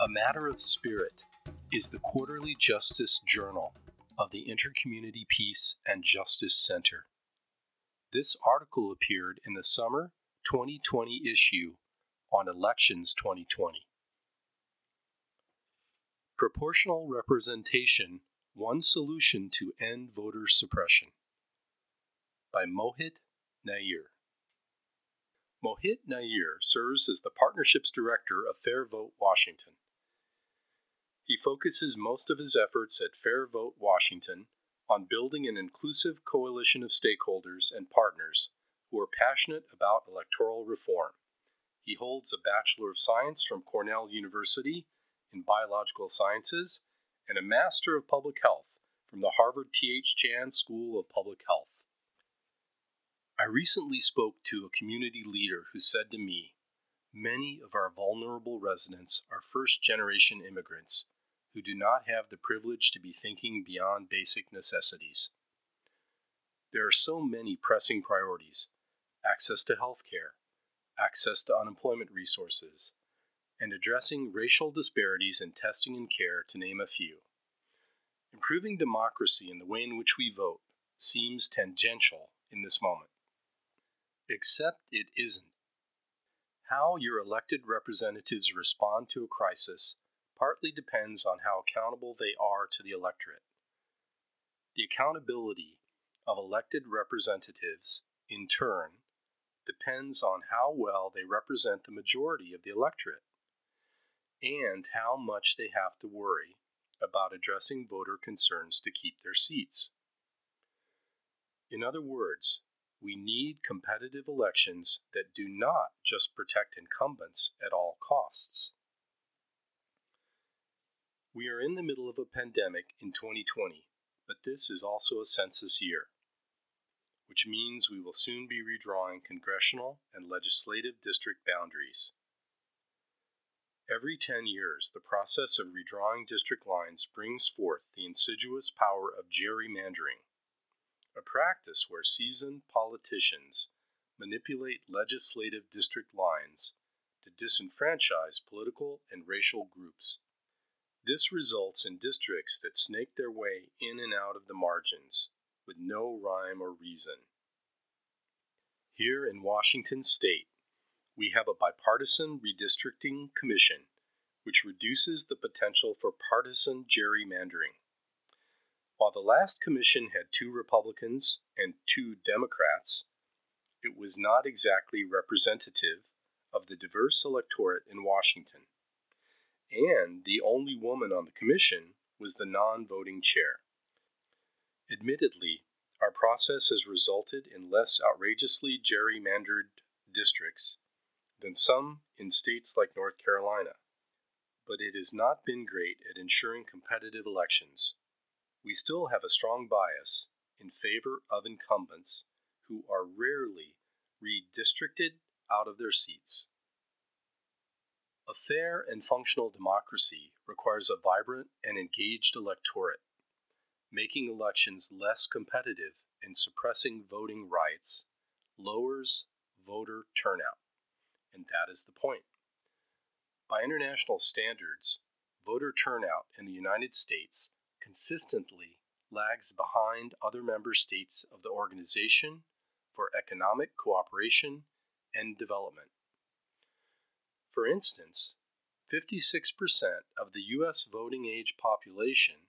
A Matter of Spirit is the quarterly justice journal of the Intercommunity Peace and Justice Center. This article appeared in the summer 2020 issue on Elections 2020. Proportional Representation One Solution to End Voter Suppression by Mohit Nair. Mohit Nair serves as the Partnerships Director of Fair Vote Washington. He focuses most of his efforts at Fair Vote Washington on building an inclusive coalition of stakeholders and partners who are passionate about electoral reform. He holds a Bachelor of Science from Cornell University in Biological Sciences and a Master of Public Health from the Harvard T.H. Chan School of Public Health. I recently spoke to a community leader who said to me, Many of our vulnerable residents are first generation immigrants who do not have the privilege to be thinking beyond basic necessities. There are so many pressing priorities access to health care, access to unemployment resources, and addressing racial disparities in testing and care, to name a few. Improving democracy in the way in which we vote seems tangential in this moment. Except it isn't. How your elected representatives respond to a crisis partly depends on how accountable they are to the electorate. The accountability of elected representatives, in turn, depends on how well they represent the majority of the electorate and how much they have to worry about addressing voter concerns to keep their seats. In other words, we need competitive elections that do not just protect incumbents at all costs. We are in the middle of a pandemic in 2020, but this is also a census year, which means we will soon be redrawing congressional and legislative district boundaries. Every 10 years, the process of redrawing district lines brings forth the insidious power of gerrymandering, a practice where seasoned politicians manipulate legislative district lines to disenfranchise political and racial groups. This results in districts that snake their way in and out of the margins with no rhyme or reason. Here in Washington state, we have a bipartisan redistricting commission which reduces the potential for partisan gerrymandering. While the last commission had two Republicans and two Democrats, it was not exactly representative of the diverse electorate in Washington and the only woman on the commission was the non voting chair. Admittedly, our process has resulted in less outrageously gerrymandered districts than some in states like North Carolina, but it has not been great at ensuring competitive elections. We still have a strong bias in favor of incumbents who are rarely redistricted out of their seats. A fair and functional democracy requires a vibrant and engaged electorate. Making elections less competitive and suppressing voting rights lowers voter turnout, and that is the point. By international standards, voter turnout in the United States consistently lags behind other member states of the Organization for Economic Cooperation and Development. For instance, 56% of the U.S. voting age population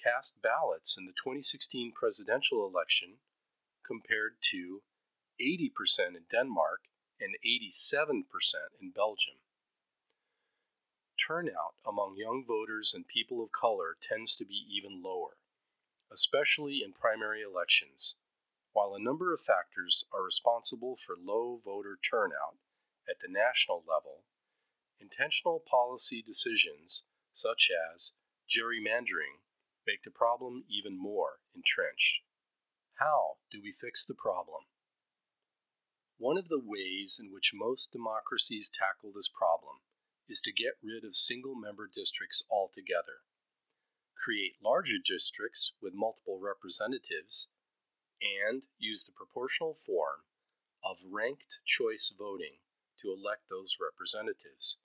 cast ballots in the 2016 presidential election compared to 80% in Denmark and 87% in Belgium. Turnout among young voters and people of color tends to be even lower, especially in primary elections. While a number of factors are responsible for low voter turnout, at the national level, intentional policy decisions such as gerrymandering make the problem even more entrenched. How do we fix the problem? One of the ways in which most democracies tackle this problem is to get rid of single member districts altogether, create larger districts with multiple representatives, and use the proportional form of ranked choice voting to elect those representatives.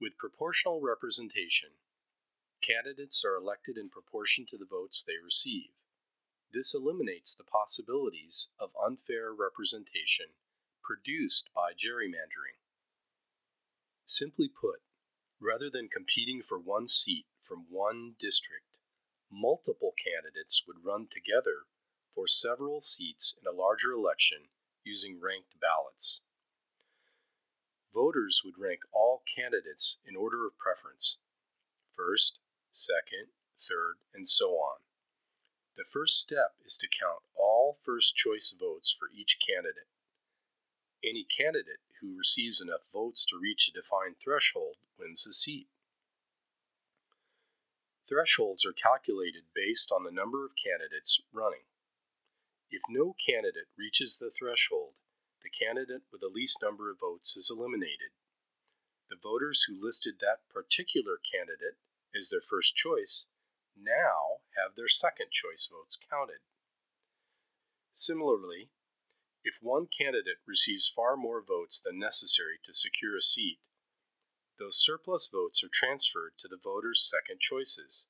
With proportional representation, candidates are elected in proportion to the votes they receive. This eliminates the possibilities of unfair representation produced by gerrymandering. Simply put, rather than competing for one seat from one district, multiple candidates would run together for several seats in a larger election using ranked ballots. Voters would rank all candidates in order of preference first, second, third, and so on. The first step is to count all first choice votes for each candidate. Any candidate who receives enough votes to reach a defined threshold wins the seat. Thresholds are calculated based on the number of candidates running. If no candidate reaches the threshold, the candidate with the least number of votes is eliminated. The voters who listed that particular candidate as their first choice now have their second choice votes counted. Similarly, if one candidate receives far more votes than necessary to secure a seat, those surplus votes are transferred to the voters' second choices.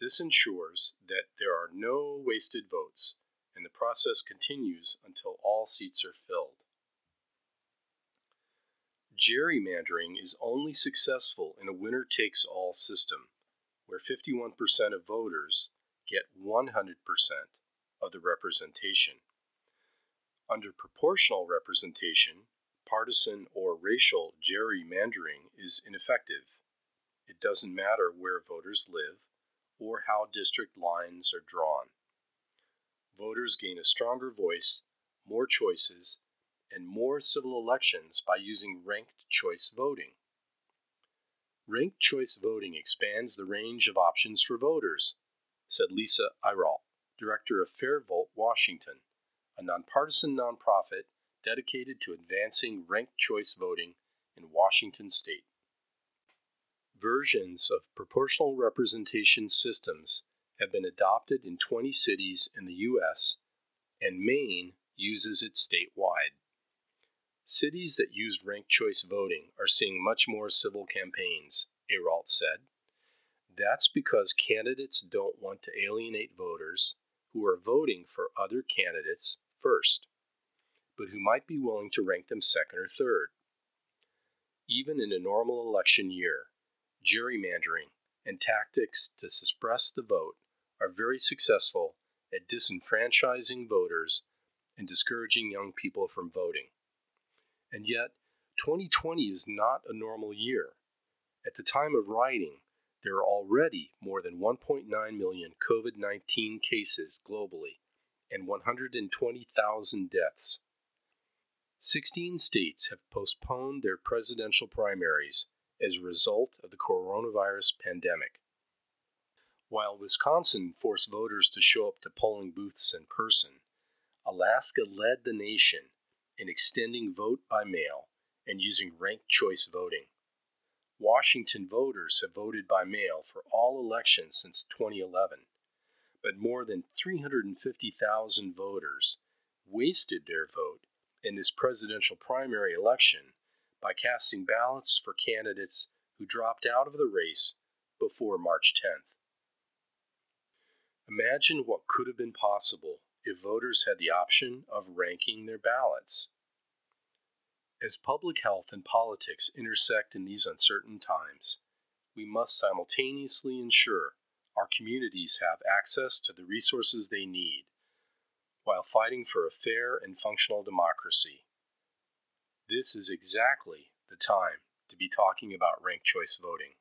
This ensures that there are no wasted votes and the process continues until all seats are filled. Gerrymandering is only successful in a winner takes all system, where 51% of voters get 100% of the representation. Under proportional representation, partisan or racial gerrymandering is ineffective. It doesn't matter where voters live or how district lines are drawn voters gain a stronger voice, more choices, and more civil elections by using ranked choice voting. Ranked choice voting expands the range of options for voters, said Lisa Eyrault, director of FairVote Washington, a nonpartisan nonprofit dedicated to advancing ranked choice voting in Washington state. Versions of proportional representation systems have been adopted in 20 cities in the U.S., and Maine uses it statewide. Cities that used ranked choice voting are seeing much more civil campaigns, Eyrault said. That's because candidates don't want to alienate voters who are voting for other candidates first, but who might be willing to rank them second or third. Even in a normal election year, gerrymandering and tactics to suppress the vote are very successful at disenfranchising voters and discouraging young people from voting. And yet, 2020 is not a normal year. At the time of writing, there are already more than 1.9 million COVID 19 cases globally and 120,000 deaths. 16 states have postponed their presidential primaries as a result of the coronavirus pandemic. While Wisconsin forced voters to show up to polling booths in person, Alaska led the nation in extending vote by mail and using ranked choice voting. Washington voters have voted by mail for all elections since 2011, but more than 350,000 voters wasted their vote in this presidential primary election by casting ballots for candidates who dropped out of the race before March 10th. Imagine what could have been possible if voters had the option of ranking their ballots. As public health and politics intersect in these uncertain times, we must simultaneously ensure our communities have access to the resources they need while fighting for a fair and functional democracy. This is exactly the time to be talking about ranked choice voting.